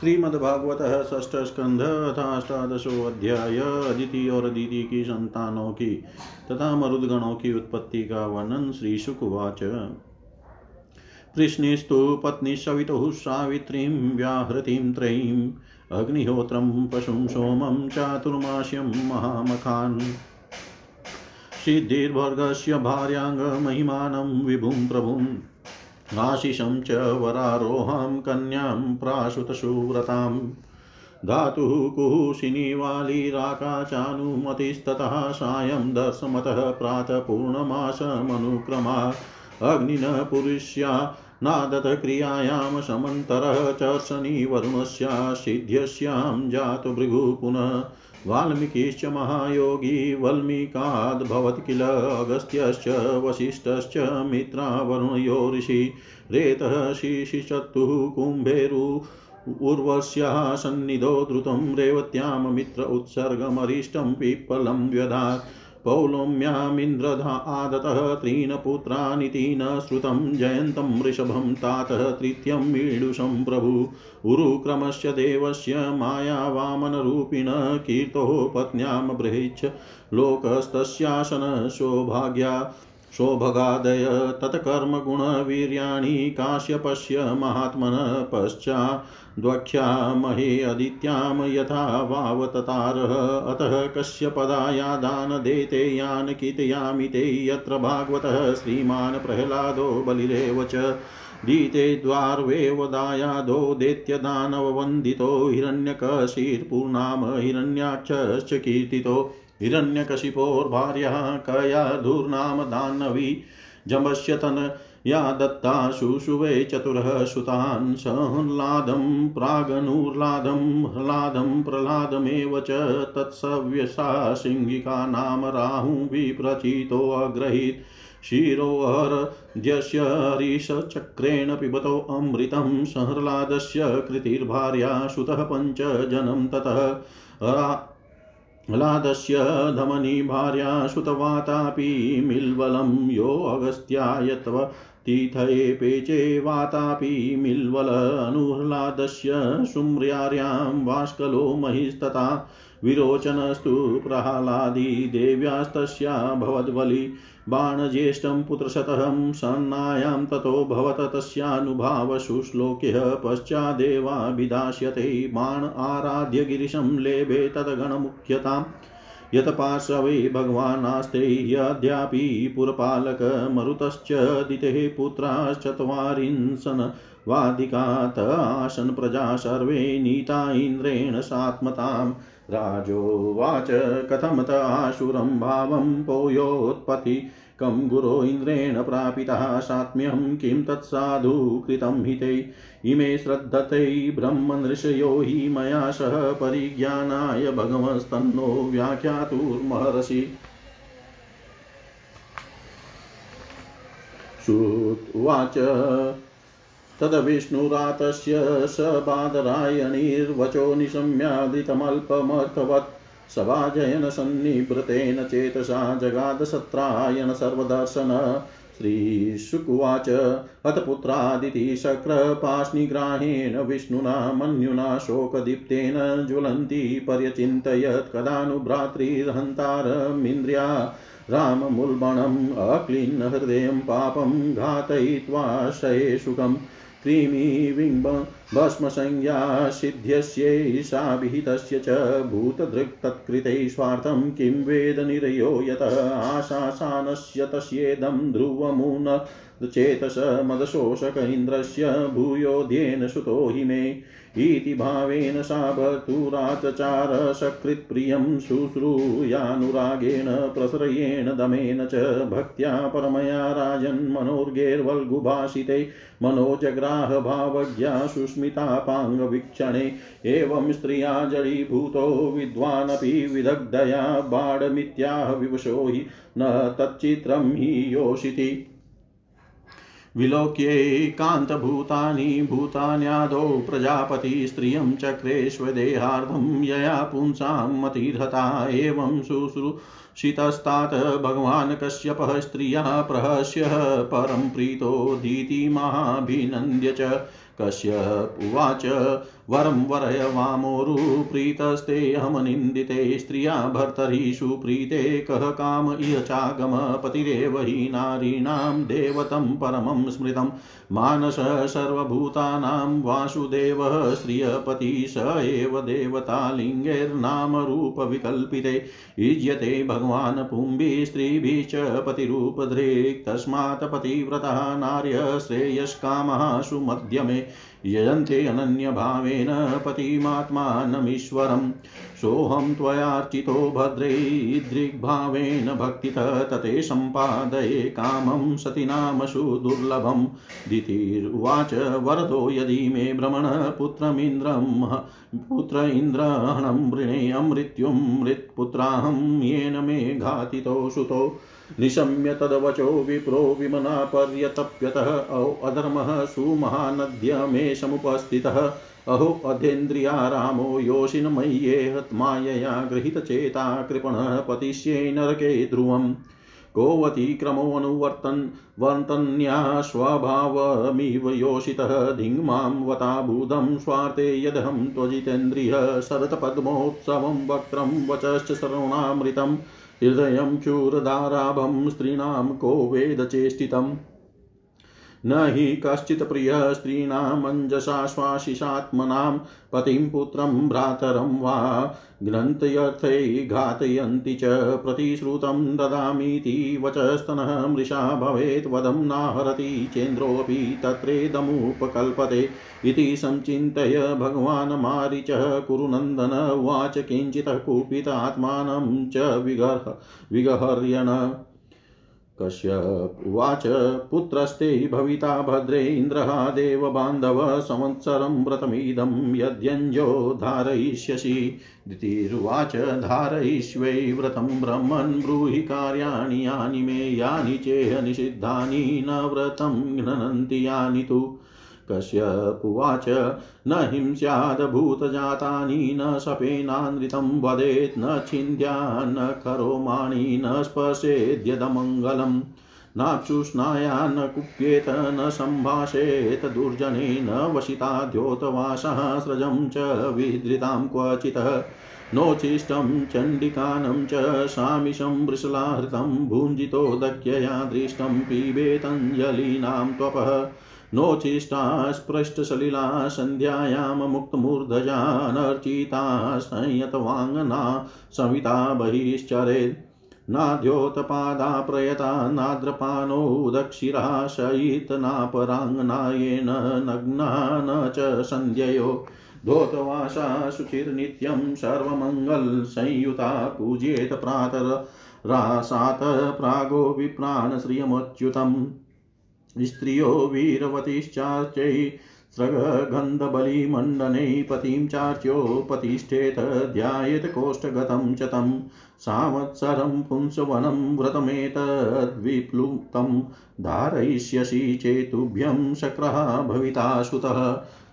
श्रीमद्भागवत षष्ठ स्कंध अदिति और दीदी की संतानों की तथा मरुदगणों की उत्पत्ति का वर्णन श्री शुकवाच कृष्णेस्तु पत्नी सवितुः सावित्रीं, व्याहृतिं त्रयीम् अग्निहोत्रं पशुं सोमं, चातुर्मास्यं महामखान्। सिद्धिर्भर्गस्य भार्याङ्गमहिमानं विभुं प्रभुम्। आशिषं च वरारोहां कन्यां प्राशुतसुव्रताम् धातुः कुशिनीवालीराकाचानुमतिस्ततः सायं दशमतः प्रातः पूर्णमासमनुक्रमा अग्निन पुरुष्या नादत क्रियायां समन्तरः च शनिवरुणस्य सिद्ध्यस्यां जातु भृगुः पुनः। वाल्मीकिश्च महायोगी वल्मीकाद्भवत् किल? अगस्त्यश्च, वसिष्ठश्च मित्रावरुणयो ऋषि रेतः शिशिचत्तुः कुम्भेरु उर्वश्याः सन्निधो द्रुतं रेवत्यां मित्र उत्सर्गमरिष्टं, पिप्पलं व्यधात् पौलोम्यामिन्द्रधा आदतः त्रीन् पुत्रानिति न श्रुतं जयन्तं वृषभं तातः तृतीयं मीडुषं प्रभु। उरुक्रमस्य देवस्य मायावामनरूपिण कीर्तोः पत्न्यां बृहिच्छ। लोकस्तस्यासन सौभाग्या सौभगादय तत्कर्मगुणवीर्याणि काश्यपस्य महात्मन पश्चाद्वक्ष्यामहे अदित्यां यथा वावततारः अतः कश्यपदाया दानदेते यान् कीर्तयामि ते यत्र भागवतः श्रीमान् प्रह्लादो बलिरेव च। दीते द्वार्वेव दायादो दैत्यदानववन्दितो हिरण्यकशीर्पूर्णाम हिरण्याक्षश्च कीर्तितो। हिरण्यकशिपोर्भार्यः कयाधुर्नाम दान्नवी जम्बस्य तन या दत्ता शुशुवे चतुरः सुतान् सहह्लादं प्रागनुह्लादं ह्लादं प्रह्लादमेव च तत्सव्यसा सिंहिका नाम राहुं विप्रचितोऽग्रहीत् क्षीरोहरद्यस्य हरीशचक्रेण पिबतोऽमृतं सहह्लादस्य कृतिर्भार्या सुतः पञ्चजनं ततः ह्लादस्य धमनी भार्या श्रुतवातापि मिल्वलं योऽगस्त्याय तव तीथये पेचे वातापि मिल्वल अनुह्लादस्य सुम्र्यार्यां वाष्कलो महिस्तथा विरोचनस्तु प्रह्लादी देव्यास्तस्या भवद्बलि बाणज्येष्ठं पुत्रशतहं सन्नायां ततो भवत तस्यानुभावशुश्लोक्यः पश्चादेवाभिधास्यते बाण आराध्य गिरिशं लेभे तद्गणमुख्यताम् यत पार्श्वे भगवानास्ते यद्यापि पुरपालकमरुतश्च दितेः पुत्राश्चत्वारिंसन् वादिकात आसन् प्रजा सर्वे नीता इन्द्रेण सात्मताम्। राजोवाच कथमत आशुरं भावं पोयोत्पत्ति। कं गुरो इन्द्रेण प्रापितः सात्म्यं किं तत्साधु कृतं हि ते इमे श्रद्धते ब्रह्मनृषयो हि मया सह परिज्ञानाय भगवस्तन्नो व्याख्यातुर्महर्षि श्रुत्वाच तद्विष्णुरातस्य स बादरायणीर्वचो निशम्यादृतमल्पमर्थवत्। सभाजयनसन्निभृतेन चेतसा जगादसत्रायण सर्वदर्शन। श्रीशुकुवाच हतपुत्रादितिशक्रपाश्निग्राहेण विष्णुना मन्युना शोकदीप्तेन ज्वलन्ती पर्यचिन्तयत्। कदानुभ्रातृर्हन्तारमिन्द्रिया राममुल्बणम् अक्लिन्न हृदयं पापं घातयित्वा शये सुखम् क्रीमिविम्ब भस्मसंज्ञा सिद्ध्यस्यैषाभिहितस्य च भूतदृक् तत्कृते स्वार्थं किं वेद निरयो यत? आशासानस्य तस्येदं ध्रुवमुन चेतस मदशोषक इन्द्रस्य भूयोध्येन सुतो हि मे। इति भावेन सा भर्तुराचचार सकृत्प्रियं शुश्रूयानुरागेण प्रसरयेण दमेन च भक्त्या परमया राजन्मनोर्गैर्वल्गुभाषिते मनोजग्राह भावज्ञा सुस्मितापाङ्गवीक्षणे एवं स्त्रिया जडीभूतो विद्वानपि विदग्धया बाढमित्याह विवशो हि न तच्चित्रं हि योषिति विलोक्यैकान्तभूतानि भूतान्यादौ प्रजापति स्त्रियं चक्रेष्वदेहार्धं यया पुंसां मतिर्हता एवं शुश्रूषितस्तात् भगवान् कश्यपः स्त्रिया प्रहस्य परं प्रीतो धीतिमाभिनन्द्य च कश्यप उवाच वरं वरय वामोरुप्रीतस्तेऽहमनिन्दिते स्त्रिया भर्तरीषु प्रीते कः काम इह चागम पतिरेव हि नारीणां देवतं परमं स्मृतं। मानस सर्वभूतानां वासुदेवः श्रियपति स एव देवतालिङ्गैर्नामरूपविकल्पिते। युज्यते भगवान् पुंभिः स्त्रीभिः च पतिरूपधृक्, तस्मात् पतिव्रतः नार्य श्रेयस्कामः सुमध्यमे यजन्ते अनन्यभावेन पतिमात्मानमीश्वरम्। सोऽहं त्वयार्चितो भद्रैदृग्भावेन भक्तितः तते सम्पादये कामं सतीनामसु दुर्लभम् दितिरुवाच वरदो यदि मे भ्रमण पुत्रमिन्द्रं पुत्र इन्द्रहणं वृणे अमृत्युं मृत्पुत्राहं येन मे घातितो सुतो। निशम्य तद्वचो विप्रो विमना पर्यतप्यतः अधर्मः सुमहानद्य मे समुपस्थितः अहो अधेन्द्रिया रामो योषिनमय्येहत्मायया गृहीतचेता कृपणः पतिष्ये नरके ध्रुवम्। गोवतीक्रमोऽनुवर्तन् वर्तन्या स्वभावमिव योषितः धिङ्मां वताबुधं स्वार्थे यदहं त्वजितेन्द्रियः शरतपद्मोत्सवं वक्त्रं वचश्च सर्वणामृतम् हृदयं चूरदाराभं स्त्रीणां को वेदचेष्टितम्। न हि कश्चित् प्रियः स्त्रीणामञ्जसाश्वासिषात्मनां पतिं पुत्रं भ्रातरं वा ग्रन्थयर्थै घातयन्ति च प्रतिश्रुतं ददामीति वचस्तनः मृषा भवेत् वदं नाहरति चेन्द्रोऽपि तत्रेदमुपकल्पते इति संचिन्तय भगवान् मारिचः कुरुनन्दन उवाच किञ्चित् कुपितात्मानं च विगर्ह विगहर्यण कश्यप उवाच पुत्रस्ते भविता भद्रे इन्द्रः देवबान्धव संवत्सरं व्रतमिदं यद्यञ्जो धारयिष्यसि। दितिरुवाच धारयिष्वै व्रतं ब्रह्मन् ब्रूहि कार्याणि यानि मे यानि चेह निषिद्धानि न व्रतं घ्नन्ति यानि तु। कश्यपुवाच न हिंस्यादभूतजातानि न शपेनानृतं वदेत्, न छिन्द्या न करोमाणि, न स्पर्शेद्यदमङ्गलम्। नाक्षुष्णाया न कुप्येत, न सम्भाषेत न वशिता द्योतवासः स्रजं च विधृतां क्वचितः। नोच्छिष्टं चण्डिकानं च सामिषं वृषलाहृतं भुञ्जितो दक्ष्यया दृष्टं त्वपः। नोच्छिष्टा स्पृष्टसलिला सन्ध्यायां मुक्तमूर्धजानर्चिता संयतवाङ्गना संहिता बहिश्चरेत् नाद्योतपादा प्रयता नाद्रपानोदक्षिरा शयितनापराङ्गनायेन नग्ना न च सन्ध्ययो। धोतवासा शुचिर्नित्यं सर्वमङ्गलसंयुता पूज्येत प्रातरासात् प्रागो विप्राणश्रियमच्युतम्। स्त्रियो वीरवतीश्चार्चै स्रगन्धबलिमण्डने पतिं चार्च्यो पतिष्ठेत ध्यायेत कोष्ठगतं च तं सामत्सरं पुंसवनं व्रतमेतद्विप्लुतं धारयिष्यसि चेतुभ्यं शक्रः भविता सुतः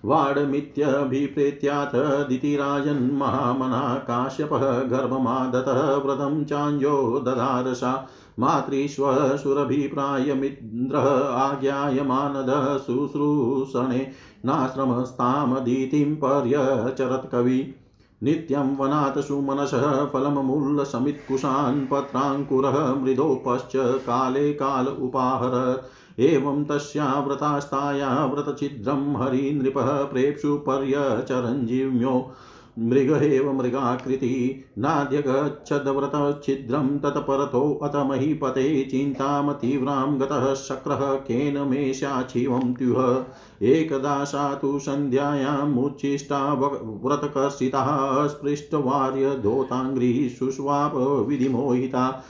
वाडमित्यभिप्रेत्याथ दितिराजन्महामना काश्यपः गर्भमादतः व्रतं चाञ्जो दधारसा मातृष्वसुरभिप्रायमिन्द्रः आज्ञायमानदः शुश्रूषणे नाश्रमस्तामदितिं पर्यचरत्कवि। नित्यं वनात् सुमनसः फलममूलसमित्कुशान् पत्राङ्कुरः मृदोपश्च काले काल उपाहर एवं तस्या व्रतास्ताया व्रतछिद्रं हरिनृपः प्रेप्सु पर्यचरञ्जीव्यो मृग एव मृगाकृति नाद्यगच्छद्व्रतच्छिद्रं तत्परतोऽत महीपते चिन्तां तीव्रां गतः शक्रः केन मे शाच्छिवं त्युह। एकदा सा तु सन्ध्यायामुच्छिष्टा व्रतकर्षितः स्पृष्टवार्यधोताङ्घ्रिः शुष्वाप विधिमोहिता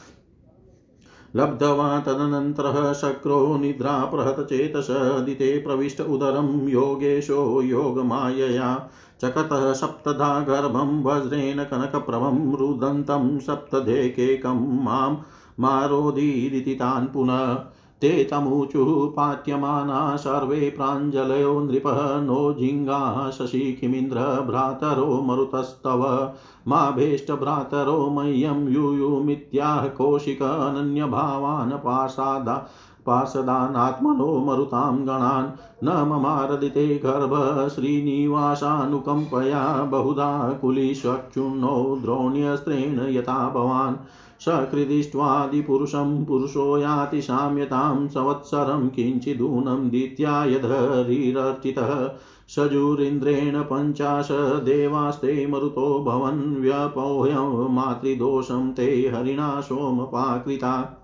लब्धवा तदनन्तरः शक्रो निद्राप्रहतचेतस दिते प्रविष्ट उदरं योगेशो योगमायया। चकतः सप्तधा गर्भं वज्रेण कनकप्रभं रुदन्तं सप्तधेकेकं माँ मारोदीरिति तान् पुनः ते तमूचुः पाट्यमाना सर्वे प्राञ्जलयो नृपः नो जिङ्गाः शशिखिमिन्द्र भ्रातरो मरुतस्तव। मा भेष्टभ्रातरो मह्यं यूयुमित्याह कौशिकनन्यभावान् पार्षादा पार्षदानात्मनो मरुतां गणान्। न ममारदिते गर्भ श्रीनिवासानुकम्पया बहुधा कुलीष्वक्षुण्णो द्रोण्यस्त्रेण यथा भवान्। सकृदिष्ट्वादिपुरुषं पुरुषो याति साम्यतां संवत्सरं किञ्चिदूनं दित्यायधरीरर्चितः सजुरिन्द्रेण पञ्चाशदेवास्ते मरुतो भवन् व्यपोह्य मातृदोषं ते हरिणा सोमपाकृता।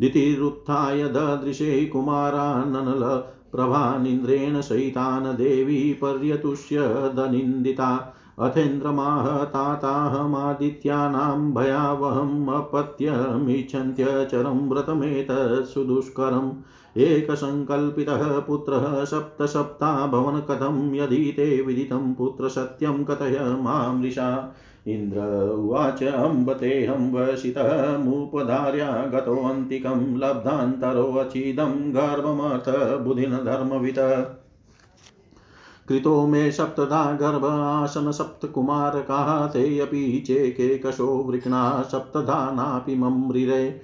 दितिरुत्थाय ददृशे कुमाराननल प्रभानिन्द्रेण सहितान् देवी पर्यतुष्य दनिन्दिता। अथेन्द्रमाह ताताहमादित्यानां भयावहम् अपत्यमिच्छन्त्यचरं व्रतमेतत् सुदुष्करम् एकसङ्कल्पितः पुत्रः सप्तसप्ताभवन कथं यदि ते विदितं पुत्रसत्यं कथय मामृषा इन्द्र उवाच अम्ब तेऽहं वसितमुपधार्या गतोऽन्तिकं लब्धान्तरोऽचिदं गर्भमथ बुधिन धर्मवित कृतो मे सप्तधा गर्भ आसन सप्तकुमारकाः तेऽपि चेकेकशो वृक्णा सप्तधा नापि मम्रिरे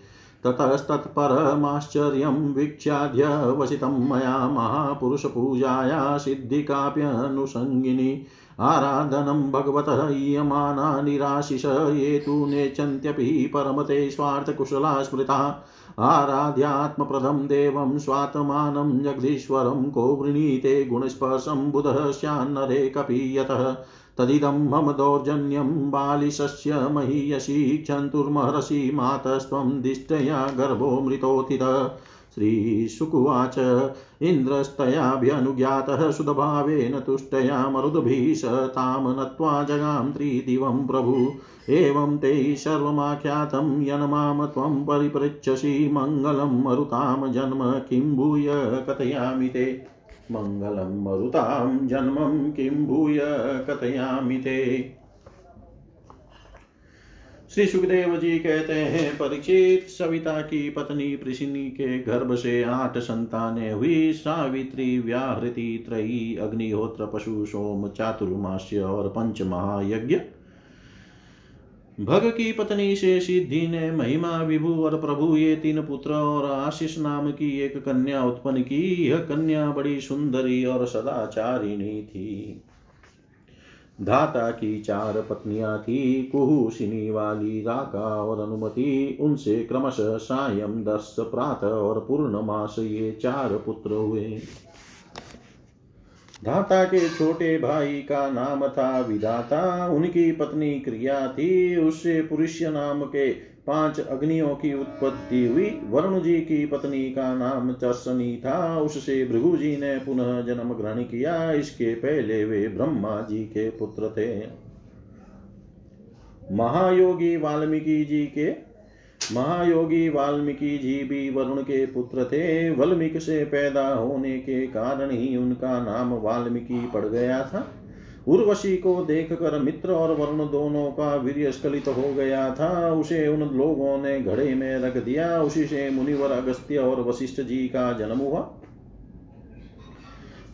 ततस्तत्परमाश्चर्यं वीक्ष्याद्य वसितं मया महापुरुषपूजाया सिद्धिकाप्यनुषङ्गिनी। आराधनं भगवतः ईयमाना निराशिष, ये तु नेच्छन्त्यपि परमते स्वार्थकुशला स्मृता आराध्यात्मप्रदं देवं स्वात्मानं जगदीश्वरं को वृणीते गुणस्पर्शं बुधः स्यान्नरे कपि यतः तदिदं मम दौर्जन्यं बालिशस्य महीयसी क्षन्तुर्महर्षि मातस्त्वं दिष्टया गर्भो मृतोथितः श्रीशुकुवाच। इन्द्रस्तयाभ्यनुज्ञातः सुदभावेन तुष्टया मरुद्भिः स तां नत्वा जगां त्रिदिवं प्रभु। एवं ते सर्वमाख्यातं यन्मां त्वं परिपृच्छसि मङ्गलं मरुतां जन्म किं भूय कथयामि ते। मङ्गलं मरुतां जन्मं किं भूय कथयामि ते। श्री सुखदेव जी कहते हैं परीक्षित सविता की पत्नी प्रसिनी के गर्भ से आठ संतानें हुई। सावित्री, व्याहृति, त्रयी, अग्निहोत्र, पशु, सोम, चातुर्मास्य और पंच महायज्ञ भग की पत्नी से सिद्धि ने महिमा, विभु और प्रभु ये तीन पुत्र और आशीष नाम की एक कन्या उत्पन्न की। यह कन्या बड़ी सुंदरी और सदाचारिणी थी। धाता की चार पत्नियाँ थी कुहूशिनी वाली, राका और अनुमति। उनसे क्रमशः सायं दस प्रातः और पूर्णमास ये चार पुत्र हुए। धाता के छोटे भाई का नाम था विधाता। उनकी पत्नी क्रिया थी। उससे पुरुष नाम के पाँच अग्नियों की उत्पत्ति हुई। वरुण जी की पत्नी का नाम चर्सनी था। उससे भृगु जी ने पुनः जन्म ग्रहण किया। इसके पहले वे ब्रह्मा जी के पुत्र थे। महायोगी वाल्मीकि जी के महायोगी वाल्मीकि जी भी वरुण के पुत्र थे। वाल्मीकि से पैदा होने के कारण ही उनका नाम वाल्मीकि पड़ गया था। उर्वशी को देखकर मित्र और वरुण दोनों का वीर स्खलित हो गया था। उसे उन लोगों ने घड़े में रख दिया। उसी से मुनिवर अगस्त्य और वशिष्ठ जी का जन्म हुआ।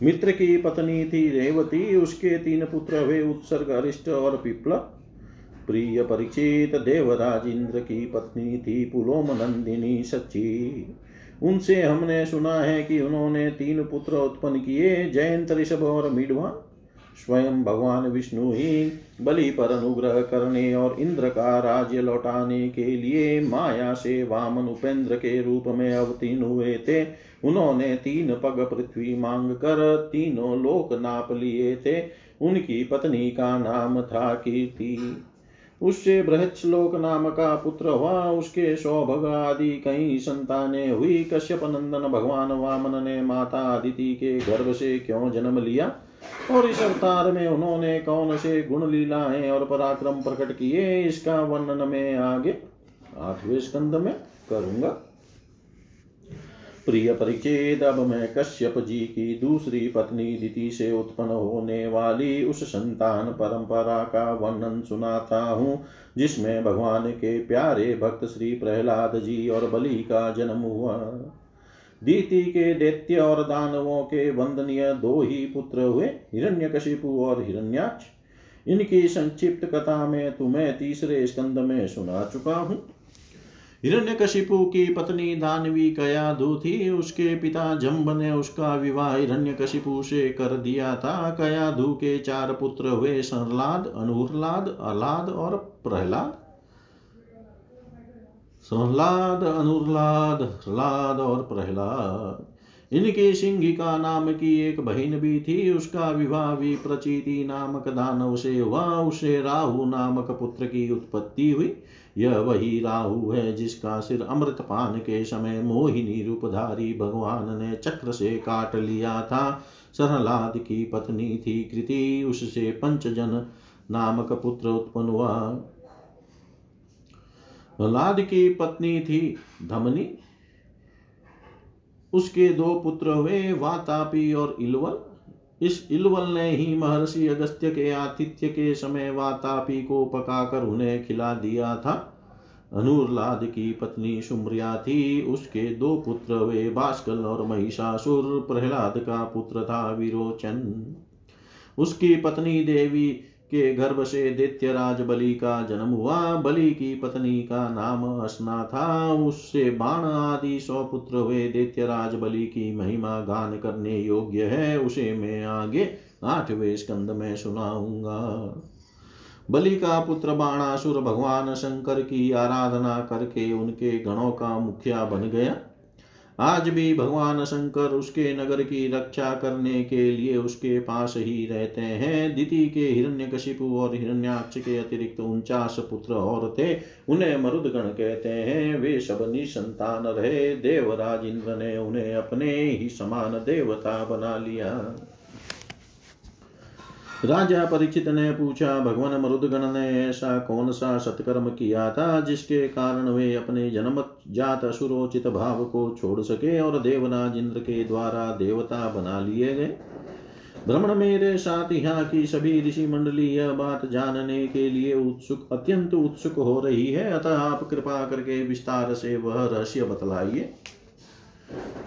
मित्र की पत्नी थी रेवती। उसके तीन पुत्र हुए उत्सर्ग अरिष्ट और पिपल। प्रिय परीक्षित देवराज इंद्र की पत्नी थी पुलोम नंदिनी सच्ची। उनसे हमने सुना है कि उन्होंने तीन पुत्र उत्पन्न किए, जयंत, ऋषभ और मिडवा स्वयं भगवान विष्णु ही बलि पर अनुग्रह करने और इंद्र का राज्य लौटाने के लिए माया से वामन उपेंद्र के रूप में अवतीर्ण हुए थे। उन्होंने तीन पग पृथ्वी मांग कर तीनों लोक नाप लिए थे। उनकी पत्नी का नाम था कीर्ति। उससे बृहश्लोक नाम का पुत्र हुआ, उसके सौभग आदि कई संताने हुई। कश्यप नंदन भगवान वामन ने माता आदिति के गर्भ से क्यों जन्म लिया? और इस अवतार में उन्होंने कौन से गुण लीलाएँ और पराक्रम प्रकट किए? इसका वर्णन में आगे आठवें स्कंद में करूँगा। प्रिय परिचेद अब मैं कश्यप जी की दूसरी पत्नी दिति से उत्पन्न होने वाली उस संतान परंपरा का वर्णन सुनाता हूँ, जिसमें भगवान के प्यारे भक्त श्री प्रहलाद जी और बलि का जन्म हुआ। दीति के दैत्य और दानवों के वंदनीय दो ही पुत्र हुए, हिरण्यकशिपु और हिरण्याक्ष। इनकी संक्षिप्त कथा में तुम्हें तीसरे स्कंद में सुना चुका हूँ। हिरण्यकशिपु की पत्नी दानवी कयादु थी उसके पिता जम्ब ने उसका विवाह हिरण्यकशिपु से कर दिया था। कयादु के चार पुत्र हुए संलाद अनुरलाद, अलाद और प्रहलाद। संलाद अनुरलाद, लाद और प्रहलाद। इनके सिंहिका नाम की एक बहन भी थी। उसका विवाह भी प्रचीति नामक दानव से हुआ। उसे राहु नामक पुत्र की उत्पत्ति हुई। यह वही राहु है जिसका सिर अमृत पान के समय मोहिनी रूपधारी भगवान ने चक्र से काट लिया था। सरलाद की पत्नी थी कृति, उससे पंचजन नामक पुत्र उत्पन्न हुआ। लाद की पत्नी थी धमनी। उसके दो पुत्र हुए, वातापी और इलवल। इस इलवल ने ही महर्षि अगस्त्य के आतिथ्य के समय वातापी को पकाकर उन्हें खिला दिया था। अनुरलाद की पत्नी सुम्रिया थी। उसके दो पुत्र, वे भास्कर और महिषासुर, प्रहलाद का पुत्र था विरोचन। उसकी पत्नी देवी के गर्भ से दैत्यराज बलि का जन्म हुआ। बलि की पत्नी का नाम असना था। उससे बाण आदि सौ पुत्र हुए। दैत्यराज बलि की महिमा गान करने योग्य है। उसे मैं आगे आठवें स्कंद में सुनाऊँगा। बलि का पुत्र बाणासुर भगवान शंकर की आराधना करके उनके गणों का मुखिया बन गया। आज भी भगवान शंकर उसके नगर की रक्षा करने के लिए उसके पास ही रहते हैं। दिति के हिरण्य हिरण्यकशिपु और हिरण्याक्ष के अतिरिक्त उनचास पुत्र और थे। उन्हें मरुदगण कहते हैं। वे सब निसंतान रहे। देवराज इंद्र ने उन्हें अपने ही समान देवता बना लिया। राजा परीक्षित ने पूछा, भगवान मरुदगण ने ऐसा कौन सा सत्कर्म किया था जिसके कारण वे अपने जन्म जात असुरोचित भाव को छोड़ सके और देवराज इंद्र के द्वारा देवता बना लिए गए? भ्रमण मेरे साथ यहाँ की सभी ऋषि मंडली यह बात जानने के लिए उत्सुक, अत्यंत उत्सुक हो रही है। अतः आप कृपा करके विस्तार से वह रहस्य बतलाइए।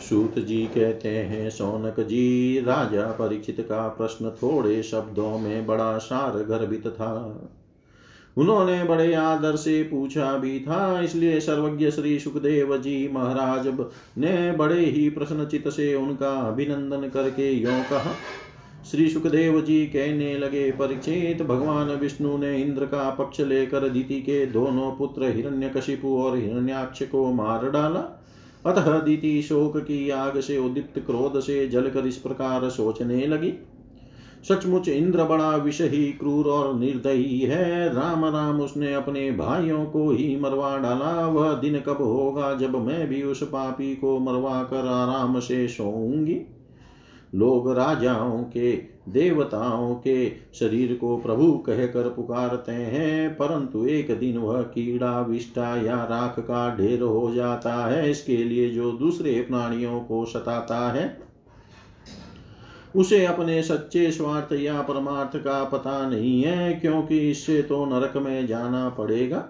सूत जी कहते हैं, सोनक जी, राजा परीक्षित का प्रश्न थोड़े शब्दों में बड़ा सार गर्भित था। उन्होंने बड़े आदर से पूछा भी था, इसलिए सर्वज्ञ श्री सुखदेव जी महाराज ने बड़े ही प्रश्नचित से उनका अभिनंदन करके यो कहा। श्री सुखदेव जी कहने लगे, परीक्षित, भगवान विष्णु ने इंद्र का पक्ष लेकर दिति के दोनों पुत्र हिरण्यकशिपु और हिरण्याक्ष को मार डाला। अतः दीति शोक की आग से उदित क्रोध से जलकर इस प्रकार सोचने लगी। सचमुच इंद्र बड़ा विष ही क्रूर और निर्दयी है। राम राम, उसने अपने भाइयों को ही मरवा डाला। वह दिन कब होगा जब मैं भी उस पापी को मरवा कर आराम से सोऊँगी लोग राजाओं के देवताओं के शरीर को प्रभु कहकर पुकारते हैं, परंतु एक दिन वह कीड़ा विष्टा या राख का ढेर हो जाता है। इसके लिए जो दूसरे प्राणियों को सताता है, उसे अपने सच्चे स्वार्थ या परमार्थ का पता नहीं है, क्योंकि इससे तो नरक में जाना पड़ेगा।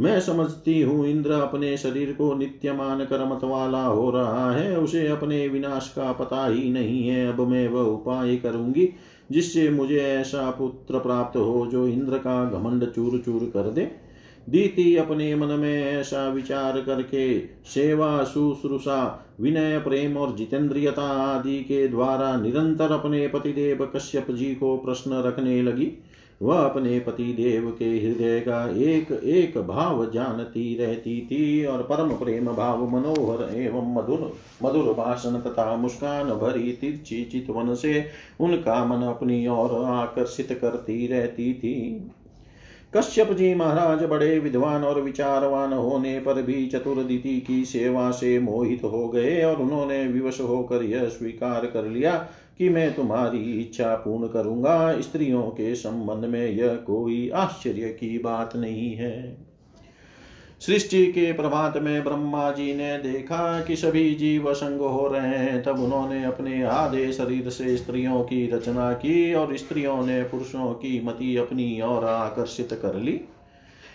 मैं समझती हूँ इंद्र अपने शरीर को नित्य मान कर मत वाला हो रहा है। उसे अपने विनाश का पता ही नहीं है। अब मैं वह उपाय करूँगी जिससे मुझे ऐसा पुत्र प्राप्त हो जो इंद्र का घमंड चूर चूर कर दे। दीति अपने मन में ऐसा विचार करके सेवा, शुश्रूषा, विनय, प्रेम और जितेंद्रियता आदि के द्वारा निरंतर अपने पतिदेव कश्यप जी को प्रश्न रखने लगी। वह अपने पति देव के हृदय का एक एक भाव जानती रहती थी और परम प्रेम भाव मनोहर एवं मधुर मधुर भाषण तथा मुस्कान भरी तिरछी चितवन से उनका मन अपनी ओर आकर्षित करती रहती थी। कश्यप जी महाराज बड़े विद्वान और विचारवान होने पर भी चतुर्दिति की सेवा से मोहित हो गए और उन्होंने विवश होकर यह स्वीकार कर लिया कि मैं तुम्हारी इच्छा पूर्ण करूँगा, स्त्रियों के संबंध में यह कोई आश्चर्य की बात नहीं है। सृष्टि के प्रभात में ब्रह्मा जी ने देखा कि सभी जीव संग हो रहे हैं, तब उन्होंने अपने आधे शरीर से स्त्रियों की रचना की और स्त्रियों ने पुरुषों की मति अपनी ओर आकर्षित कर ली।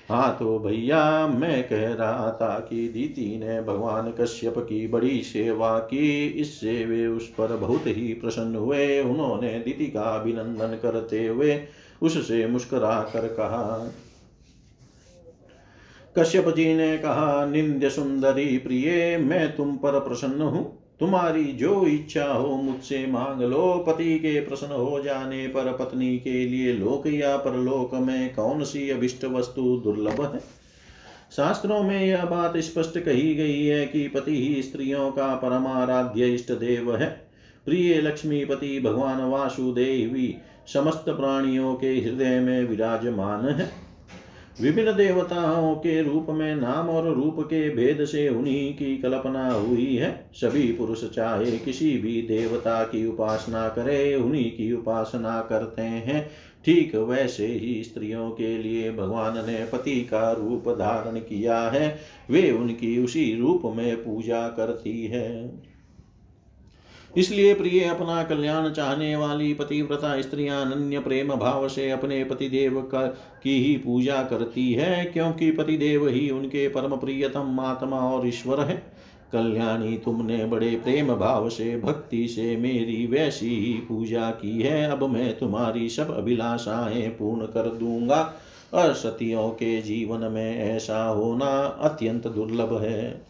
हाँ तो भैया मैं कह रहा था कि दीति ने भगवान कश्यप की बड़ी सेवा की। इससे वे उस पर बहुत ही प्रसन्न हुए। उन्होंने दीति का अभिनंदन करते हुए उससे मुस्कुरा कर कहा, कश्यप जी ने कहा, निंद्य सुंदरी प्रिय, मैं तुम पर प्रसन्न हूँ। तुम्हारी जो इच्छा हो मुझसे मांग लो। पति के प्रसन्न हो जाने पर पत्नी के लिए लोक या परलोक में कौन सी अभिष्ट वस्तु दुर्लभ है? शास्त्रों में यह बात स्पष्ट कही गई है कि पति ही स्त्रियों का परमाराध्य इष्ट देव है। प्रिय लक्ष्मीपति भगवान वासुदेवी समस्त प्राणियों के हृदय में विराजमान है। विभिन्न देवताओं के रूप में नाम और रूप के भेद से उन्हीं की कल्पना हुई है। सभी पुरुष चाहे किसी भी देवता की उपासना करे, उन्हीं की उपासना करते हैं। ठीक वैसे ही स्त्रियों के लिए भगवान ने पति का रूप धारण किया है। वे उनकी उसी रूप में पूजा करती है। इसलिए प्रिय, अपना कल्याण चाहने वाली पतिव्रता स्त्रियाँ अनन्य प्रेम भाव से अपने पतिदेव की ही पूजा करती है, क्योंकि पतिदेव ही उनके परम प्रियतम आत्मा और ईश्वर है। कल्याणी, तुमने बड़े प्रेम भाव से, भक्ति से मेरी वैसी ही पूजा की है। अब मैं तुम्हारी सब अभिलाषाएँ पूर्ण कर दूँगा असतियों के जीवन में ऐसा होना अत्यंत दुर्लभ है।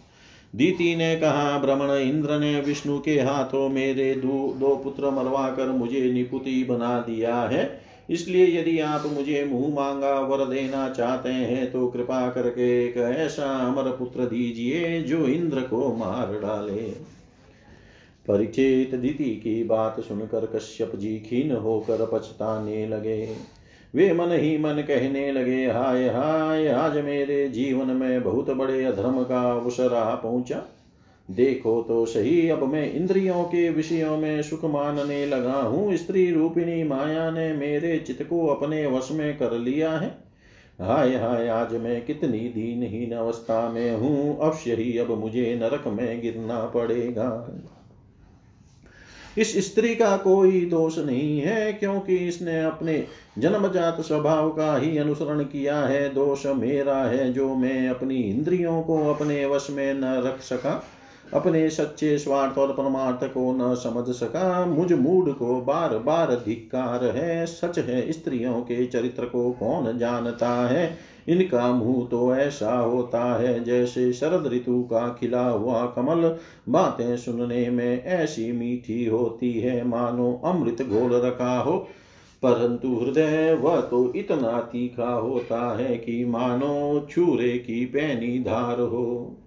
दीति ने कहा भ्रमण इंद्र ने विष्णु के हाथों मेरे दो, दो पुत्र मरवा कर मुझे निपुति बना दिया है। इसलिए यदि आप मुझे मुँह मांगा वर देना चाहते हैं तो कृपा करके एक ऐसा अमर पुत्र दीजिए जो इंद्र को मार डाले। परिचित दीति की बात सुनकर कश्यप जी खीन होकर पछताने लगे। वे मन ही मन कहने लगे, हाय हाय, आज मेरे जीवन में बहुत बड़े अधर्म का अवसर आ पहुँचा। देखो तो सही, अब मैं इंद्रियों के विषयों में सुख मानने लगा हूँ। स्त्री रूपिणी माया ने मेरे चित्त को अपने वश में कर लिया है। हाय हाय, आज मैं कितनी दीनहीन अवस्था में हूँ। अवश्य ही अब मुझे नरक में गिरना पड़ेगा। इस स्त्री का कोई दोष नहीं है, क्योंकि इसने अपने जन्मजात स्वभाव का ही अनुसरण किया है। दोष मेरा है जो मैं अपनी इंद्रियों को अपने वश में न रख सका। अपने सच्चे स्वार्थ और परमार्थ को न समझ सका, मुझ मूड को बार बार धिक्कार है, सच है, स्त्रियों के चरित्र को कौन जानता है? इनका मुँह तो ऐसा होता है, जैसे शरद ऋतु का खिला हुआ कमल। बातें सुनने में ऐसी मीठी होती है, मानो अमृत घोल रखा हो। परंतु हृदय वह तो इतना तीखा होता है कि मानो छूरे की पैनी धार हो।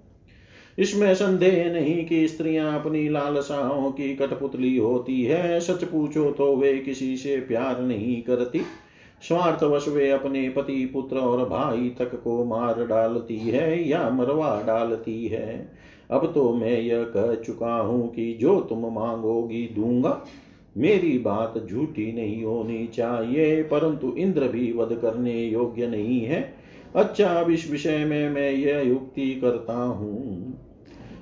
इसमें संदेह नहीं कि स्त्रियाँ अपनी लालसाओं की कठपुतली होती है। सच पूछो तो वे किसी से प्यार नहीं करती। स्वार्थवश वे अपने पति, पुत्र और भाई तक को मार डालती है या मरवा डालती है। अब तो मैं यह कह चुका हूँ कि जो तुम मांगोगी दूँगा। मेरी बात झूठी नहीं होनी चाहिए, परंतु इंद्र भी वध करने योग्य नहीं है। अच्छा अब इस विषय में मैं यह युक्ति करता हूँ।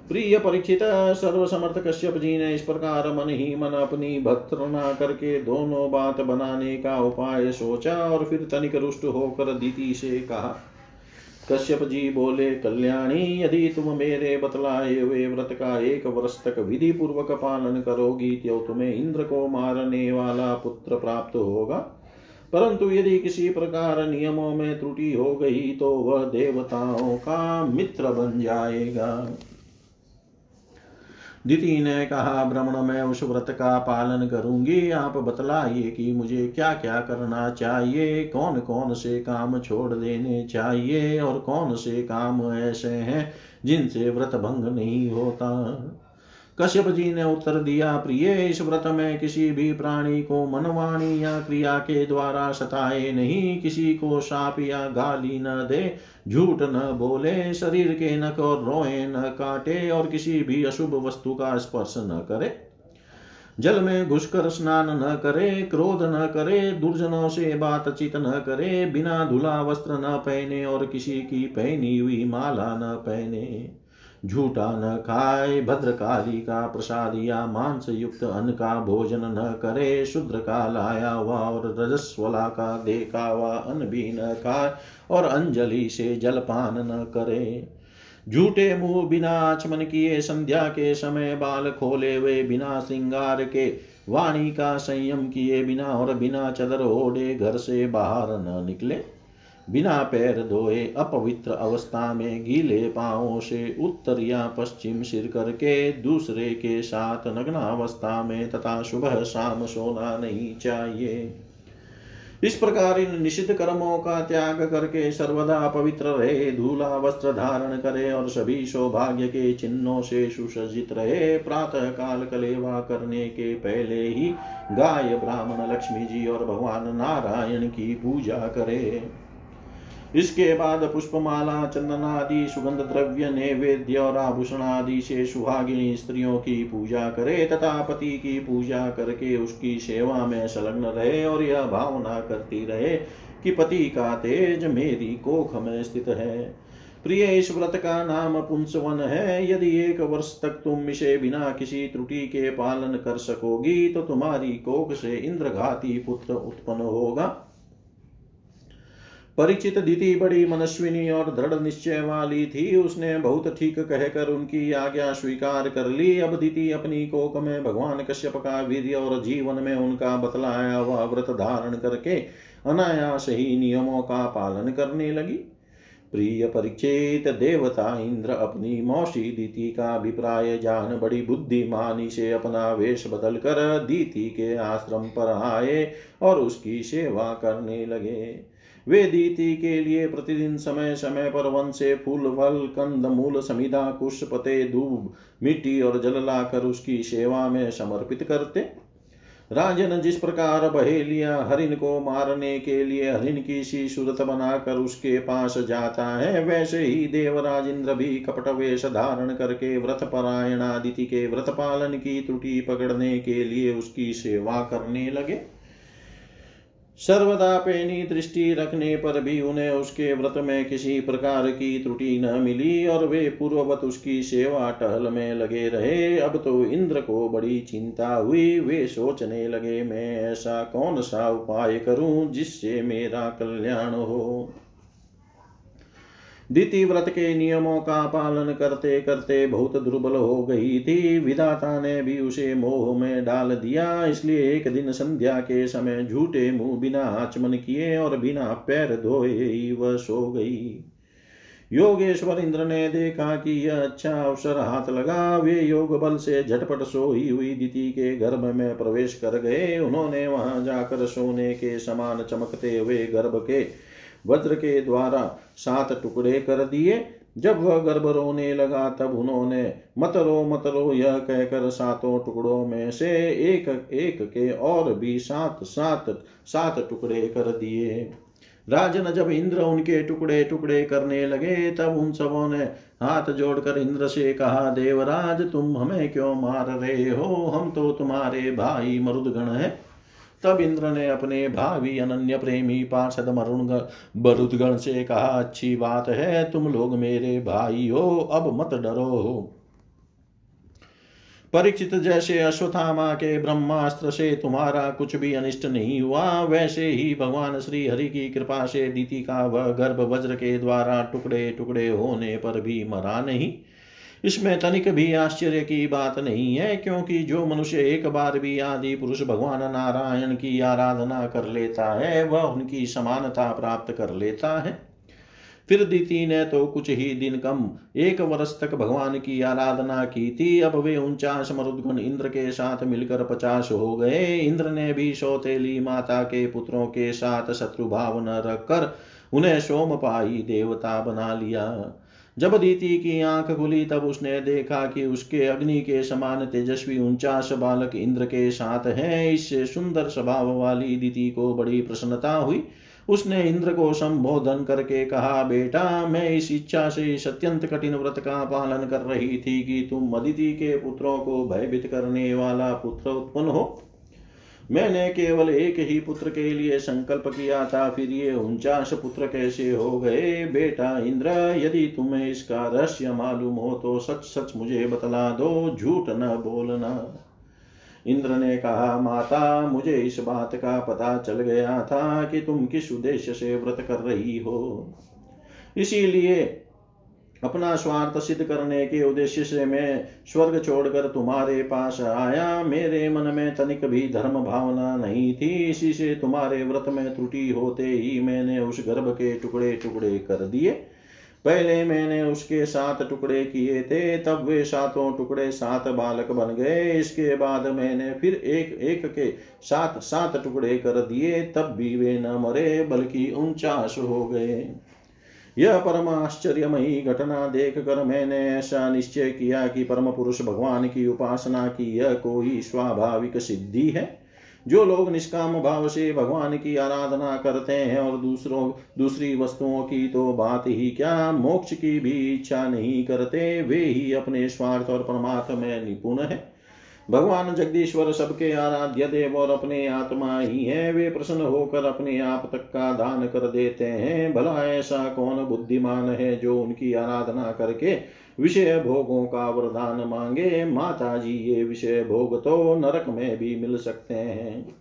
प्रिय परीक्षित सर्वसमर्थ कश्यप जी ने इस प्रकार मन ही मन अपनी भक्तना करके दोनों बात बनाने का उपाय सोचा और फिर तनिक रुष्ट होकर दीति से कहा, कश्यप जी बोले, कल्याणी, यदि तुम मेरे बतलाए हुए व्रत का एक वर्ष तक विधि पूर्वक पालन करोगी तो तुम्हें इंद्र को मारने वाला पुत्र प्राप्त होगा। परंतु यदि किसी प्रकार नियमों में त्रुटि हो गई तो वह देवताओं का मित्र बन जाएगा। दिति ने कहा भ्रमण मैं उस व्रत का पालन करूँगी। आप बतलाइए कि मुझे क्या क्या करना चाहिए कौन कौन से काम छोड़ देने चाहिए और कौन से काम ऐसे हैं जिनसे व्रत भंग नहीं होता? कश्यप जी ने उत्तर दिया, प्रिय, इस व्रत में किसी भी प्राणी को मनवाणी या क्रिया के द्वारा सताए नहीं। किसी को साप या गाली न दे, झूठ न बोले, शरीर के नख और रोए न काटे और किसी भी अशुभ वस्तु का स्पर्श न करे। जल में घुसकर स्नान न करे, क्रोध न करे, दुर्जनों से बातचीत न करे, बिना धुला वस्त्र न पहने और किसी की पहनी हुई माला न पहने। झूठा न खाए, भद्रकाली का प्रसाद या मांस युक्त अन्न का भोजन न करे, शुद्र का लाया हुआ और रजस्वला का देखा हुआ अन्न भी न खाए और अंजलि से जलपान न करे। झूठे मुँह बिना आचमन किए संध्या के समय बाल खोले हुए, बिना श्रृंगार के वाणी का संयम किए बिना और बिना चदर ओढ़े घर से बाहर न निकले। बिना पैर धोए अपवित्र अवस्था में गीले पांवों से उत्तर या पश्चिम सिर करके दूसरे के साथ नग्न अवस्था में तथा सुबह शाम सोना नहीं चाहिए। इस प्रकार इन निषिद्ध कर्मों का त्याग करके सर्वदा पवित्र रहे धूला वस्त्र धारण करे और सभी सौभाग्य के चिन्हों से सुसज्जित रहे प्रातः काल कलेवा करने के पहले ही गाय ब्राह्मण लक्ष्मी जी और भगवान नारायण की पूजा करे। इसके बाद पुष्पमाला चंदन आदि सुगंध द्रव्य नैवेद्य और आभूषण आदि से सुहागिनी स्त्रियों की पूजा करे तथा पति की पूजा करके उसकी सेवा में संलग्न रहे और यह भावना करती रहे कि पति का तेज मेरी कोख में स्थित है। प्रिय, इस व्रत का नाम पुंसवन है। यदि एक वर्ष तक तुम इसे बिना किसी त्रुटि के पालन कर सकोगी तो तुम्हारी कोख से इंद्रघाती पुत्र उत्पन्न होगा। परिचित दीति बड़ी मनस्विनी और दृढ़ निश्चय वाली थी। उसने बहुत ठीक कहकर उनकी आज्ञा स्वीकार कर ली। अब दीति अपनी कोक में भगवान कश्यप का वीर्य और जीवन में उनका बतलाया हुआ व्रत धारण करके अनायास ही नियमों का पालन करने लगी। प्रिय परिचित देवता इंद्र, अपनी मौसी दीति का अभिप्राय जान बड़ी बुद्धिमानी से अपना वेश बदल कर दीति के आश्रम पर आए और उसकी सेवा करने लगे। वे दीति के लिए प्रतिदिन समय समय पर वन से फूल, फल, कंद, मूल, समिधा कुश पते दूब मिट्टी और जल लाकर उसकी सेवा में समर्पित करते। राजन जिस प्रकार बहेलिया हरिन को मारने के लिए हरिन की सी सूरत बनाकर उसके पास जाता है, वैसे ही देवराज इंद्र भी कपट वेश धारण करके व्रत परायण आदिति के व्रत पालन की त्रुटि पकड़ने के लिए उसकी सेवा करने लगे। सर्वदा पेनी दृष्टि रखने पर भी उन्हें उसके व्रत में किसी प्रकार की त्रुटि न मिली और वे पूर्ववत उसकी सेवा टहल में लगे रहे। अब तो इंद्र को बड़ी चिंता हुई। वे सोचने लगे, मैं ऐसा कौन सा उपाय करूँ जिससे मेरा कल्याण हो? दिति व्रत के नियमों का पालन करते करते बहुत दुर्बल हो गई थी। विधाता ने भी उसे मोह में डाल दिया, इसलिए एक दिन संध्या के समय झूठे मुँह, बिना आचमन किए और बिना पैर धोए ही वह सो गई। योगेश्वर इंद्र ने देखा कि यह अच्छा अवसर हाथ लगा। वे योग बल से झटपट सोई हुई दिति के गर्भ में प्रवेश कर गए। उन्होंने वहाँ जाकर सोने के समान चमकते हुए गर्भ के वज्र के द्वारा सात टुकड़े कर दिए। जब वह गर्भ रोने लगा, तब उन्होंने मत रो मत रो यह कहकर सातों टुकड़ों में से एक एक के और भी सात सात सात टुकड़े कर दिए। राजन जब इंद्र उनके टुकड़े टुकड़े करने लगे, तब उन सबों ने हाथ जोड़कर इंद्र से कहा, देवराज, तुम हमें क्यों मार रहे हो? हम तो तुम्हारे भाई मरुदगण हैं। तब इंद्र ने अपने भावी अनन्य प्रेमी पार्षद मरुण बरुदगण से कहा, अच्छी बात है, तुम लोग मेरे भाई हो अब मत डरो। परीक्षित जैसे अश्वथामा के ब्रह्मास्त्र से तुम्हारा कुछ भी अनिष्ट नहीं हुआ, वैसे ही भगवान श्री हरि की कृपा से दीति का वह गर्भ वज्र के द्वारा टुकड़े टुकड़े होने पर भी मरा नहीं। इसमें तनिक भी आश्चर्य की बात नहीं है, क्योंकि जो मनुष्य एक बार भी आदि पुरुष भगवान नारायण की आराधना कर लेता है, वह उनकी समानता प्राप्त कर लेता है। फिर दीति ने तो कुछ ही दिन कम एक वर्ष तक भगवान की आराधना की थी। अब वे उनचास मरुदगुण इंद्र के साथ मिलकर पचास हो गए। इंद्र ने भी सौतेली माता के पुत्रों के साथ शत्रु भाव न रखकर उन्हें सोमपाई देवता बना लिया। जब दीति की आँख खुली, तब उसने देखा कि उसके अग्नि के समान तेजस्वी उनचास बालक इंद्र के साथ हैं। इससे सुंदर स्वभाव वाली दीति को बड़ी प्रसन्नता हुई। उसने इंद्र को संबोधन करके कहा, बेटा, मैं इस इच्छा से इस अत्यंत कठिन व्रत का पालन कर रही थी कि तुम अदिति के पुत्रों को भयभीत करने वाला पुत्र उत्पन्न हो। मैंने केवल एक ही पुत्र के लिए संकल्प किया था, फिर ये उनचास पुत्र कैसे हो गए? बेटा इंद्र, यदि तुम्हें इसका रहस्य मालूम हो तो सच सच मुझे बतला दो, झूठ न बोलना। इंद्र ने कहा, माता, मुझे इस बात का पता चल गया था कि तुम किस उद्देश्य से व्रत कर रही हो। इसीलिए अपना स्वार्थ सिद्ध करने के उद्देश्य से मैं स्वर्ग छोड़कर तुम्हारे पास आया। मेरे मन में तनिक भी धर्म भावना नहीं थी। इसी से तुम्हारे व्रत में त्रुटि होते ही मैंने उस गर्भ के टुकड़े टुकड़े कर दिए। पहले मैंने उसके सात टुकड़े किए थे, तब वे सातों टुकड़े सात बालक बन गए। इसके बाद मैंने फिर एक एक के सात सात टुकड़े कर दिए, तब भी वे न मरे, बल्कि उनचास हो गए। यह परम आश्चर्यमयी घटना देख कर मैंने ऐसा निश्चय किया कि परम पुरुष भगवान की उपासना की यह कोई स्वाभाविक सिद्धि है। जो लोग निष्काम भाव से भगवान की आराधना करते हैं और दूसरों, दूसरी वस्तुओं की तो बात ही क्या, मोक्ष की भी इच्छा नहीं करते, वे ही अपने स्वार्थ और परमात्मा में निपुण है। भगवान जगदीश्वर सबके आराध्य देव और अपने आत्मा ही है। वे प्रसन्न होकर अपने आप तक का दान कर देते हैं। भला ऐसा कौन बुद्धिमान है जो उनकी आराधना करके विषय भोगों का वरदान मांगे? माता जी ये विषय भोग तो नरक में भी मिल सकते हैं।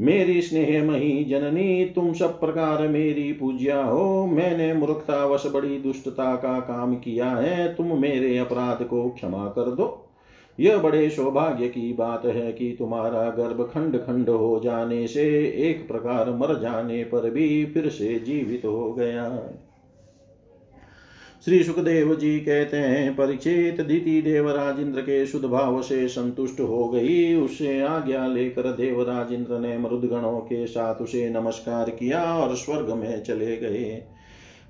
मेरी स्नेह मही जननी, तुम सब प्रकार मेरी पूज्या हो। मैंने मूर्खतावश बड़ी दुष्टता का काम किया है। तुम मेरे अपराध को क्षमा कर दो। यह बड़े सौभाग्य की बात है कि तुम्हारा गर्भ खंड खंड हो जाने से एक प्रकार मर जाने पर भी फिर से जीवित हो गया। श्री सुखदेव जी कहते हैं परीक्षित दीति देवराज इंद्र के शुद्ध भाव से संतुष्ट हो गई। उससे आज्ञा लेकर देवराज इंद्र ने मरुदगणों के साथ उसे नमस्कार किया और स्वर्ग में चले गए।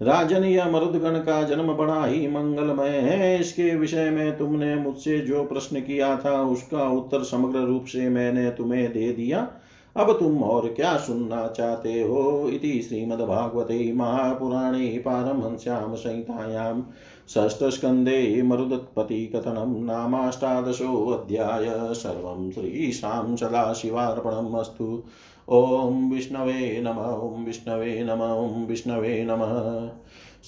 राजन या मरुदगण का जन्म बड़ा ही मंगलमय है। इसके विषय में तुमने मुझसे जो प्रश्न किया था, उसका उत्तर समग्र रूप से मैंने तुम्हें दे दिया। अब तुम और क्या सुनना चाहते हो? इति श्रीमद्भागवते महापुराणे पारमहंस्यां संहितायां षष्ठस्कन्धे मरुदत्पतिकथनं नामाष्टादशोऽध्याय। सर्वं श्रीशां सदाशिवार्पणम् अस्तु। ॐ विष्णवे नम ॐ विष्णवे नम ॐ विष्णवे नमः।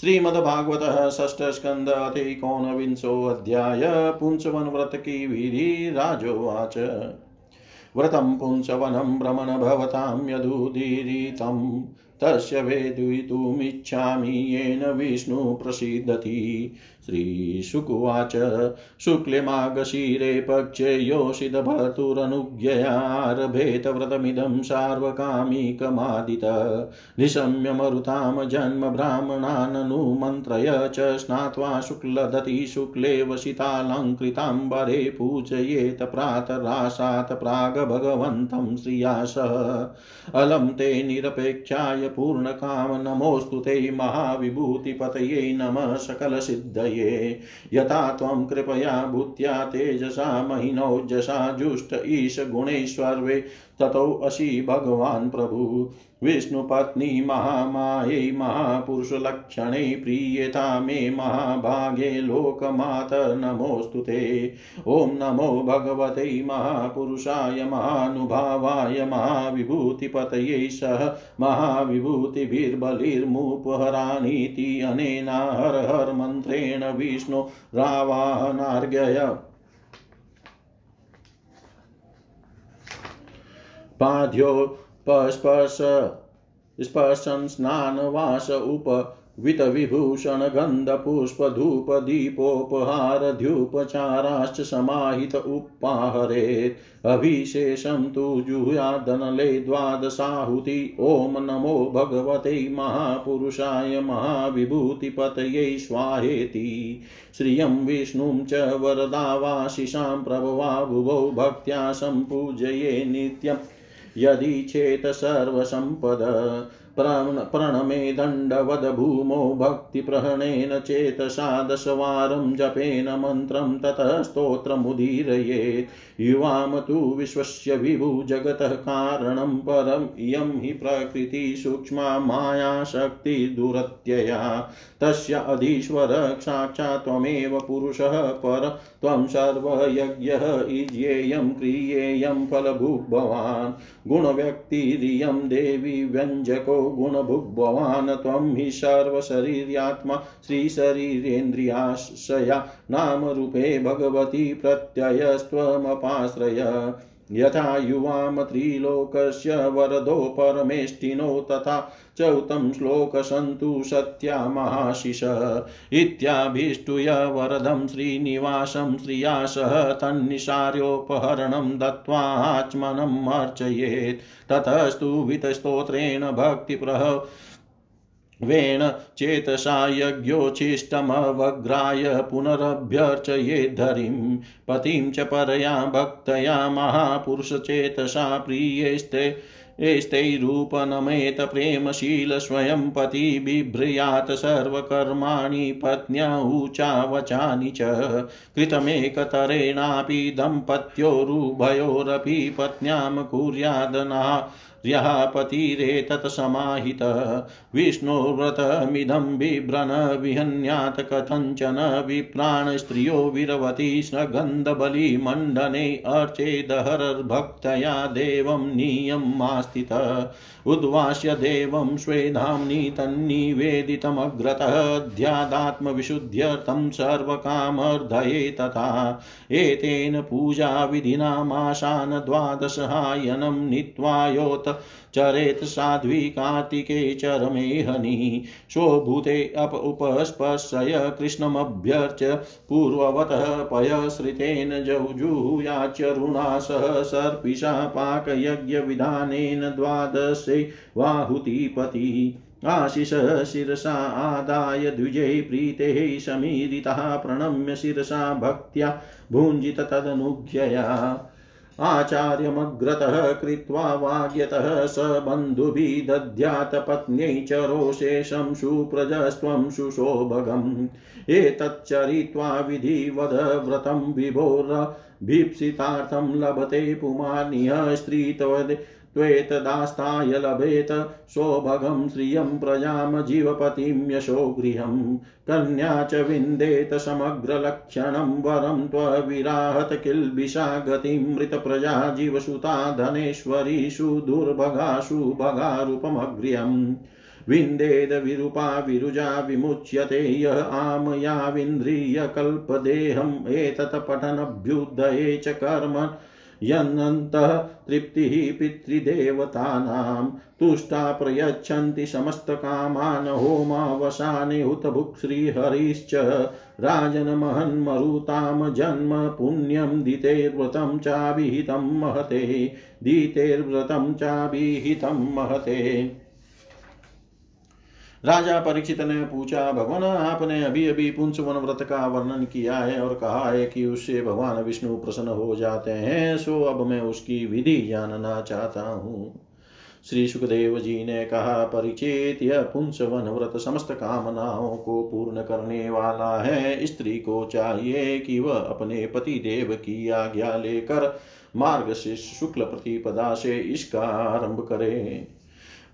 श्रीमद्भागवत षष्ठस्कन्द अतिकोनविंशोऽध्याय पुंसवन व्रत की विधि राजोवाच। व्रतं पुंसवनं भ्रमण भवतां यदुदीरितं, तस्य वेदयितुमिच्छामि, येन विष्णु प्रसीदति। श्रीशुकुवाच। शुक्लमागशीरे पक्षे योषितभर्तुरनुज्ञयारभेत व्रतमिदं सार्वकामिकमादित। निशम्य मरुतां जन्म ब्राह्मणाननुमन्त्रय च स्नात्वा शुक्लदति शुक्ले वसितालङ्कृताम्बरे पूजयेत प्रातराशात् प्राग् भगवन्तं श्रिया सह अलं ते निरपेक्षाय पूर्णकाम नमोऽस्तु ते महाविभूतिपतये नमः सकलसिद्धये। ये यथा त्वं कृपया भूत्या तेजसा महिनौजसा जुष्ट ईश गुणेश्वर्वे ततो अशी भगवान् प्रभु। विष्णुपत्नी महामायै महापुरुषलक्षणे प्रीयता मे महाभागे लोकमात नमोऽस्तु ते। ॐ नमो भगवते महापुरुषाय महानुभावाय महाविभूतिपतये सह महाविभूतिभिर्बलिर्मुपहरानीति अनेना हर हर मन्त्रेण विष्णु रावाहनार्घ्य। पाद्योपस्पर्श स्पर्शन स्नानवास उप वितविभूषणगन्धपुष्पधूपदीपोपहारध्युपचाराश्च समाहित उपाहरेत् अभिशेषं तु जुह्यादनले द्वादशाहुति। ॐ नमो भगवते महापुरुषाय महाविभूतिपतये स्वाहेति। श्रियं विष्णुं च वरदावाशिषां प्रभवा भुवौ भक्त्या सम्पूजये नित्यम्। यदि चेत सर्वसम्पद प्रणमे दण्डवद भूमौ भक्तिप्रहणेन चेतसा दशवारं जपेन मन्त्रं ततः स्तोत्रमुदीरयेत्। युवां तु विश्वस्य विभु जगतः कारणं परम् इयं हि प्रकृतिसूक्ष्मा मायाशक्तिदुरत्यया तस्य अधीश्वर साक्षात् पुरुषः पर त्वं सर्वयज्ञः इज्येयं क्रियेयं फलभुग्भवान्। गुणव्यक्तिरियं देवी व्यञ्जको गुणभुग्भवान्। त्वं हि सर्वशरीर्यात्मा श्रीशरीरेन्द्रियाशया नामरूपे भगवती प्रत्ययस्त्वमपाश्रय। यथा युवाम त्रिलोकस्य वरदो परमेष्टिनो तथा चौतं श्लोकसन्तु सत्या महाशिष। इत्याभिष्टुय वरदं श्रीनिवासं श्रिया सह तन्निसार्योपहरणं दत्त्वाच्मनम् अर्चयेत्। ततस्तु वितस्तोत्रेण भक्तिप्रह वेण चेतसा यज्ञोच्छिष्टमवग्राय पुनरभ्यर्चयेद्धरिं पतिं च परया भक्तया महापुरुषचेतसा प्रियेस्ते एस्तैरूपनमेत प्रेमशील स्वयं पति बिभ्रयात् सर्वकर्माणि पत्न्या ऊचावचानि च, कृतमेकतरेणापि दम्पत्योरुभयोरपि पत्न्यां कुर्यादना। यः पतिरेतत्समाहितः विष्णोव्रतमिदं बिभ्रन विहन्यात् कथञ्चन विप्राण स्त्रियो विरवती स्नगन्धबलिमण्डने अर्चेदहरभक्तया देवं नियमास्थितः उद्वास्य देवं स्वेधाम्नि तन्निवेदितमग्रतः ध्यादात्मविशुद्ध्यर्थं सर्वकामर्धये तथा। एतेन पूजाविधिनामाशान् द्वादशहायनं नीत्वायोत चरेत् साध्वी कार्तिके चरमेहनि, स्वभूते अप उपस्पशय कृष्णमभ्यर्च, पूर्ववतः पयश्रितेन जौजुयाचरुणा सह सर्पिषा पाकयज्ञविधानेन द्वादशे वाहुतिपति, आशिष शिरसा आदाय द्विजै प्रीतेः समीरितः प्रणम्य शिरसा भक्त्या भुञ्जित तदनुज्ञया। आचार्यमग्रतः कृत्वा वाग्यतः स बन्धुभिदध्यात् पत्न्यै च रोषेशं सुप्रजस्त्वं सुशोभगम्। एतच्चरित्वा विधिवद व्रतं विभोरभीप्सितार्थं लभते पुमानिह स्त्रीत्वदे त्वेतदास्ताय लभेत सौभगं श्रियं प्रजां जीवपतिं यशो गृहं कन्या च विन्देत समग्रलक्षणं वरं त्वविराहत किल्बिषा गतिं मृतप्रजा जीवसुता धनेश्वरीषु दुर्भगासु भगारूपमग्र्यम् विन्देद विरूपा विरुजा विमुच्यते य आमयाविन्द्रियकल्पदेहम् एतत् पठनभ्युदये च कर्म यन्नन्तः तृप्तिः पितृदेवतानां तुष्टा प्रयच्छन्ति समस्तकामान् होमावसाने उत भुक्श्रीहरिश्च राजन्महन्मरुतां जन्म पुण्यं दितेर्व्रतं चाभिहितं महते, दितेर्व्रतं चाभिहितं महते। राजा परीक्षित ने पूछा, भगवान, आपने अभी अभी पुंसवन व्रत का वर्णन किया है और कहा है कि उससे भगवान विष्णु प्रसन्न हो जाते हैं, सो अब मैं उसकी विधि जानना चाहता हूँ। श्री सुखदेव जी ने कहा परिचित यह पुंसवन व्रत समस्त कामनाओं को पूर्ण करने वाला है। स्त्री को चाहिए कि वह अपने पति देव की आज्ञा लेकर मार्ग से शुक्ल प्रतिपदा से इसका आरंभ करे।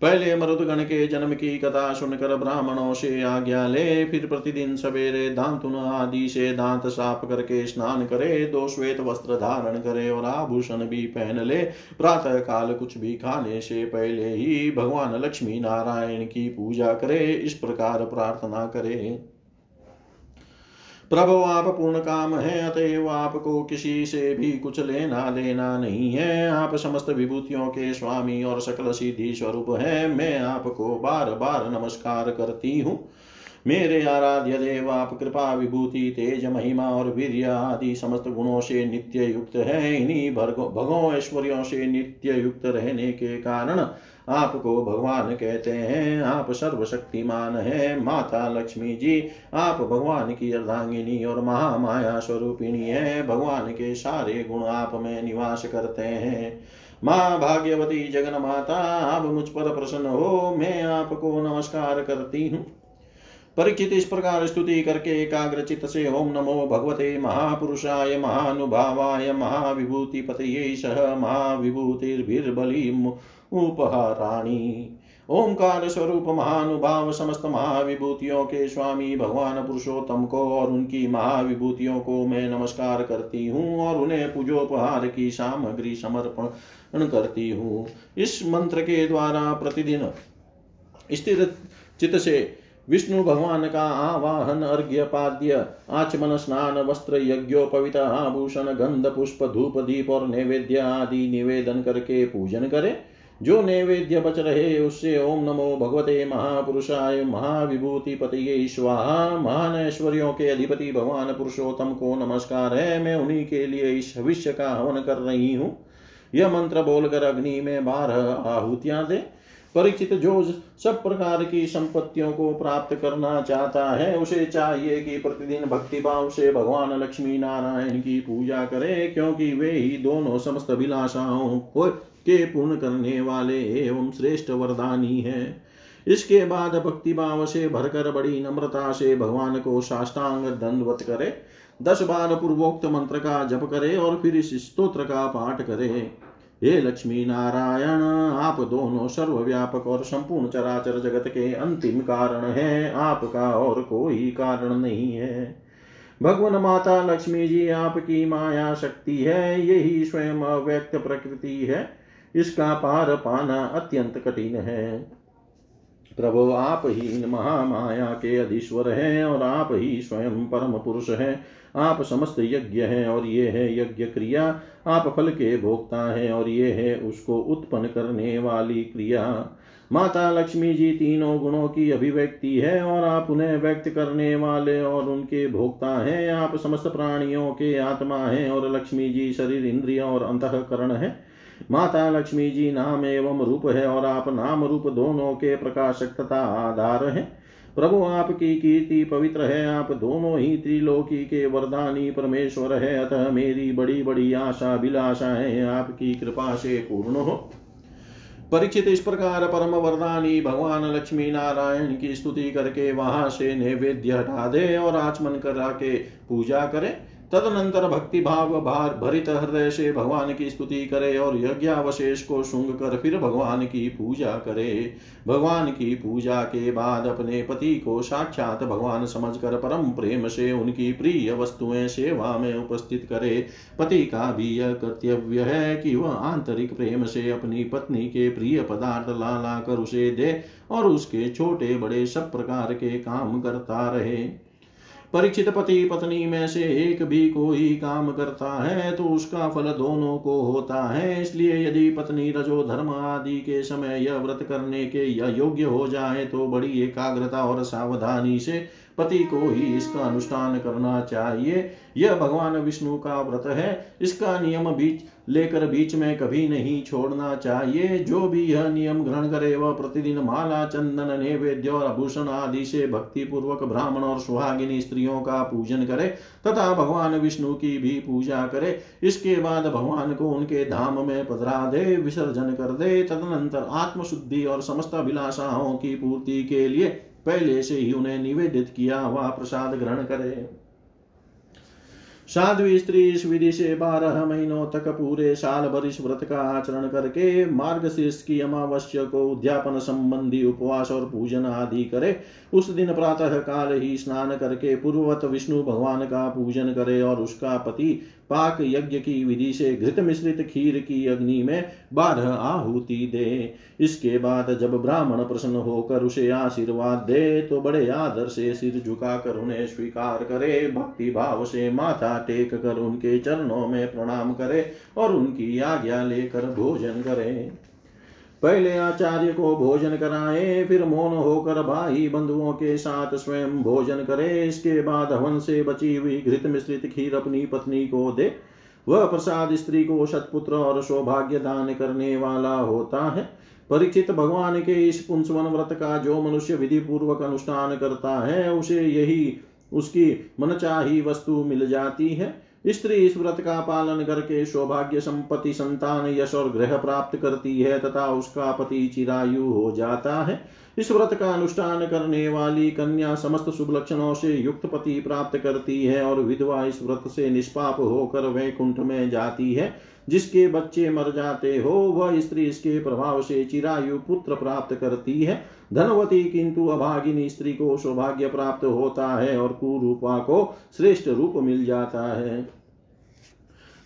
पहले मरुदगण के जन्म की कथा सुनकर ब्राह्मणों से आज्ञा ले, फिर प्रतिदिन सवेरे दांतुन आदि से दांत साफ़ करके स्नान करे, दो श्वेत वस्त्र धारण करे और आभूषण भी पहन ले। प्रातः काल कुछ भी खाने से पहले ही भगवान लक्ष्मी नारायण की पूजा करे, इस प्रकार प्रार्थना करे। प्रभु आप पूर्ण काम है, अतएव आपको किसी से भी कुछ लेना देना नहीं है। आप समस्त विभूतियों के स्वामी और सकल सिद्धि स्वरूप है। मैं आपको बार बार नमस्कार करती हूँ। मेरे आराध्य देव, आप कृपा, विभूति, तेज महिमा और वीर आदि समस्त गुणों से नित्य युक्त है। इन्हीं भगो, ऐश्वर्यों से नित्य युक्त रहने के कारण आपको भगवान कहते हैं, आप सर्वशक्तिमान है, माता लक्ष्मी जी। आप भगवान की अर्धांगिनी और महामाया स्वरूपिणी है, भगवान के सारे गुण आप में निवास करते हैं। माँ भाग्यवती जगन माता आप मुझ पर प्रसन्न हो, मैं आपको नमस्कार करती हूँ। परिचित इस प्रकार स्तुति करके एकाग्र चित से ओम नमो भगवते महापुरुषाय, महानुभावाय महाविभूति पतये सह महाविभूतिर्भिर्बली उपहाराणी। ओंकार स्वरूप महानुभाव समस्त महाविभूतियों के स्वामी भगवान पुरुषोत्तम को और उनकी महाविभूतियों को मैं नमस्कार करती हूँ और उन्हें पूजोपहार की सामग्री समर्पण करती हूँ। इस मंत्र के द्वारा प्रतिदिन स्थिर चित से विष्णु भगवान का आवाहन, अर्घ्य, पाद्य, आचमन, स्नान, वस्त्र, यज्ञोपवित, आभूषण, गंध, पुष्प, धूप, दीप और नैवेद्य आदि निवेदन करके पूजन करे। जो नैवेद्य बच रहे, उससे ओम नमो भगवते महापुरुषाय महाविभूति पतये स्वाहा महान ऐश्वर्यों के अधिपति भगवान पुरुषोत्तम को नमस्कार है। मैं उन्हीं के लिए इस भविष्य का हवन कर रही हूँ। यह मंत्र बोलकर अग्नि में बारह आहुतियाँ दे। परिचित जो सब प्रकार की संपत्तियों को प्राप्त करना चाहता है, उसे चाहिए कि प्रतिदिन भक्ति भाव से भगवान लक्ष्मी नारायण की पूजा करे, क्योंकि वे ही दोनों समस्त अभिलाषाओं को के पूर्ण करने वाले एवं श्रेष्ठ वरदानी है। इसके बाद भक्ति भाव से भरकर बड़ी नम्रता से भगवान को साष्टांग दंडवत करे, दस बार पूर्वोक्त मंत्र का जप करे और फिर इस स्त्रोत्र का पाठ करे। हे लक्ष्मी नारायण आप दोनों सर्वव्यापक और संपूर्ण चराचर जगत के अंतिम कारण हैं। आपका और कोई कारण नहीं है। भगवान माता लक्ष्मी जी, आपकी माया शक्ति है, यही स्वयं अव्यक्त प्रकृति है। इसका पार पाना अत्यंत कठिन है। प्रभु, आप ही इन महामाया के अधीश्वर हैं और आप ही स्वयं परम पुरुष हैं। आप समस्त यज्ञ हैं और ये है यज्ञ क्रिया। आप फल के भोक्ता हैं और ये है उसको उत्पन्न करने वाली क्रिया। माता लक्ष्मी जी तीनों गुणों की अभिव्यक्ति है और आप उन्हें व्यक्त करने वाले और उनके भोक्ता हैं। आप समस्त प्राणियों के आत्मा हैं और लक्ष्मी जी शरीर, इंद्रिया और अंतकरण है। माता लक्ष्मी जी नाम एवं रूप है और आप नाम रूप दोनों के प्रकाशक तथा आधार है। प्रभु आपकी कीर्ति पवित्र है, आप दोनों ही त्रिलोकी के वरदानी परमेश्वर है, अतः मेरी बड़ी बड़ी आशा अभिलाषाएँ आपकी कृपा से पूर्ण हो। परीक्षित इस प्रकार परम वरदानी भगवान लक्ष्मी नारायण की स्तुति करके वहाँ से नैवेद्य हटा दे और आचमन करा के पूजा करे। तदनंतर भक्ति भाव भार भरित हृदय से भगवान की स्तुति करे और यज्ञावशेष को सुंग कर फिर भगवान की पूजा करे। भगवान की पूजा के बाद अपने पति को साक्षात भगवान समझकर परम प्रेम से उनकी प्रिय वस्तुएँ सेवा में उपस्थित करे। पति का भी यह कर्तव्य है कि वह आंतरिक प्रेम से अपनी पत्नी के प्रिय पदार्थ ला ला कर उसे दे और उसके छोटे बड़े सब प्रकार के काम करता रहे। परीक्षित पति पत्नी में से एक भी कोई काम करता है तो उसका फल दोनों को होता है। इसलिए यदि पत्नी रजो धर्म आदि के समय यह व्रत करने के योग्य हो जाए तो बड़ी एकाग्रता और सावधानी से पति को ही इसका अनुष्ठान करना चाहिए। यह भगवान विष्णु का व्रत है। इसका नियम बीच, लेकर बीच में कभी नहीं छोड़ना चाहिए। जो भी यह नियम ग्रहण करे, वह प्रतिदिन माला, चंदन, नैवेद्य और आभूषण आदि से भक्ति पूर्वक ब्राह्मण और सुहागिनी स्त्रियों का पूजन करे, तथा भगवान विष्णु की भी पूजा करे। इसके बाद भगवान को उनके धाम में पधरा दे विसर्जन कर दे। तदनंतर आत्मशुद्धि और समस्त अभिलाषाओं की पूर्ति के लिए पहले से ही उन्हें निवेदित किया हुआ प्रसाद ग्रहण करे। साध्वी स्त्री इस विधि से बारह महीनों तक पूरे साल भर इस व्रत का आचरण करके मार्गशीर्ष की अमावस्या को उद्यापन संबंधी उपवास और पूजन आदि करे। उस दिन प्रातः काल ही स्नान करके पूर्ववत विष्णु भगवान का पूजन करे और उसका पति पाक यज्ञ की विधि से घृत मिश्रित खीर की अग्नि में बारह आहुति दे। इसके बाद जब ब्राह्मण प्रसन्न होकर उसे आशीर्वाद दे तो बड़े आदर से सिर झुकाकर उन्हें स्वीकार करे, भक्ति भाव से माथा टेक कर उनके चरणों में प्रणाम करे और उनकी आज्ञा लेकर भोजन करे। पहले आचार्य को भोजन कराए, फिर मौन होकर भाई बंधुओं के साथ स्वयं भोजन करे। इसके बाद हवन से बची हुई घृत मिश्रित खीर अपनी पत्नी को दे। वह प्रसाद स्त्री को शतपुत्र और सौभाग्य दान करने वाला होता है। परीक्षित भगवान के इस पुंसवन व्रत का जो मनुष्य विधि पूर्वक अनुष्ठान करता है, उसे यही उसकी मनचाही वस्तु मिल जाती है। स्त्री इस व्रत का पालन करके सौभाग्य संपत्ति संतान यश और ग्रह प्राप्त करती है तथा उसका पति चिरायु हो जाता है। इस व्रत का अनुष्ठान करने वाली कन्या समस्त शुभ लक्षणों से युक्त पति प्राप्त करती है और विधवा इस व्रत से निष्पाप होकर वैकुंठ में जाती है। जिसके बच्चे मर जाते हो, वह स्त्री इसके प्रभाव से चिरायु पुत्र प्राप्त करती है। धनवती किंतु अभागिनी स्त्री को सौभाग्य प्राप्त होता है और कुरूपा को श्रेष्ठ रूप मिल जाता है।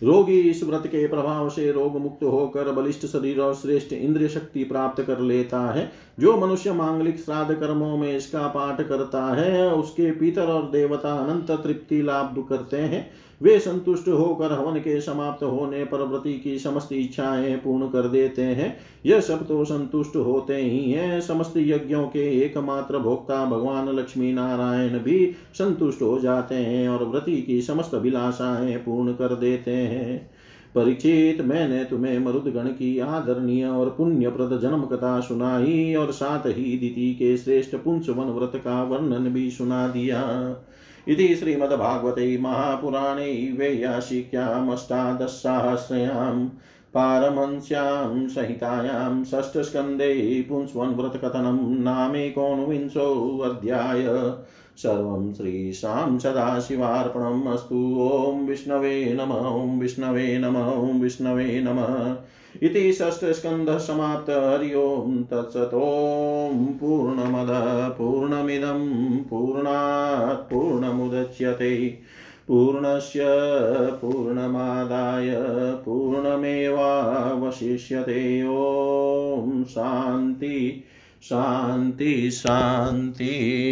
रोगी इस व्रत के प्रभाव से रोग मुक्त होकर बलिष्ठ शरीर और श्रेष्ठ इंद्रिय शक्ति प्राप्त कर लेता है, जो मनुष्य मांगलिक श्राद्ध कर्मों में इसका पाठ करता है, उसके पितर और देवता अनंत तृप्ति लाभ करते हैं। वे संतुष्ट होकर हवन के समाप्त होने पर व्रति की समस्त इच्छाएँ पूर्ण कर देते हैं। यह सब तो संतुष्ट होते ही हैं। समस्त यज्ञों के एकमात्र भोक्ता भगवान लक्ष्मी नारायण भी संतुष्ट हो जाते हैं और व्रति की समस्त अभिलाषाएँ पूर्ण कर देते हैं। परिचित मैंने तुम्हें मरुदगण की आदरणीय और पुण्यप्रद जन्म कथा सुनाई और साथ ही दिति के श्रेष्ठ पुंस वन व्रत का वर्णन भी सुना दिया। इति श्रीमद्भागवते महापुराणे वेयाशिक्यामष्टादशसाहस्रयां पारमंस्यां संहितायां षष्ठस्कन्धे पुंस्वन्व्रतकथनं नामेकोनविंशोऽध्याय सर्वं श्रीशां सदाशिवार्पणम् अस्तु। ॐ विष्णवे नम, ॐ विष्णवे नम, ॐ विष्णवे नमः। इति षष्ठस्कन्धः समाप्त। हरि ओं तत्सतों। पूर्णमद पूर्णमिदं पूर्णात् पूर्णमुदच्यते। पूर्णस्य पूर्णमादाय पूर्णमेवावशिष्यते। ॐ शान्ति शान्ति शान्ति।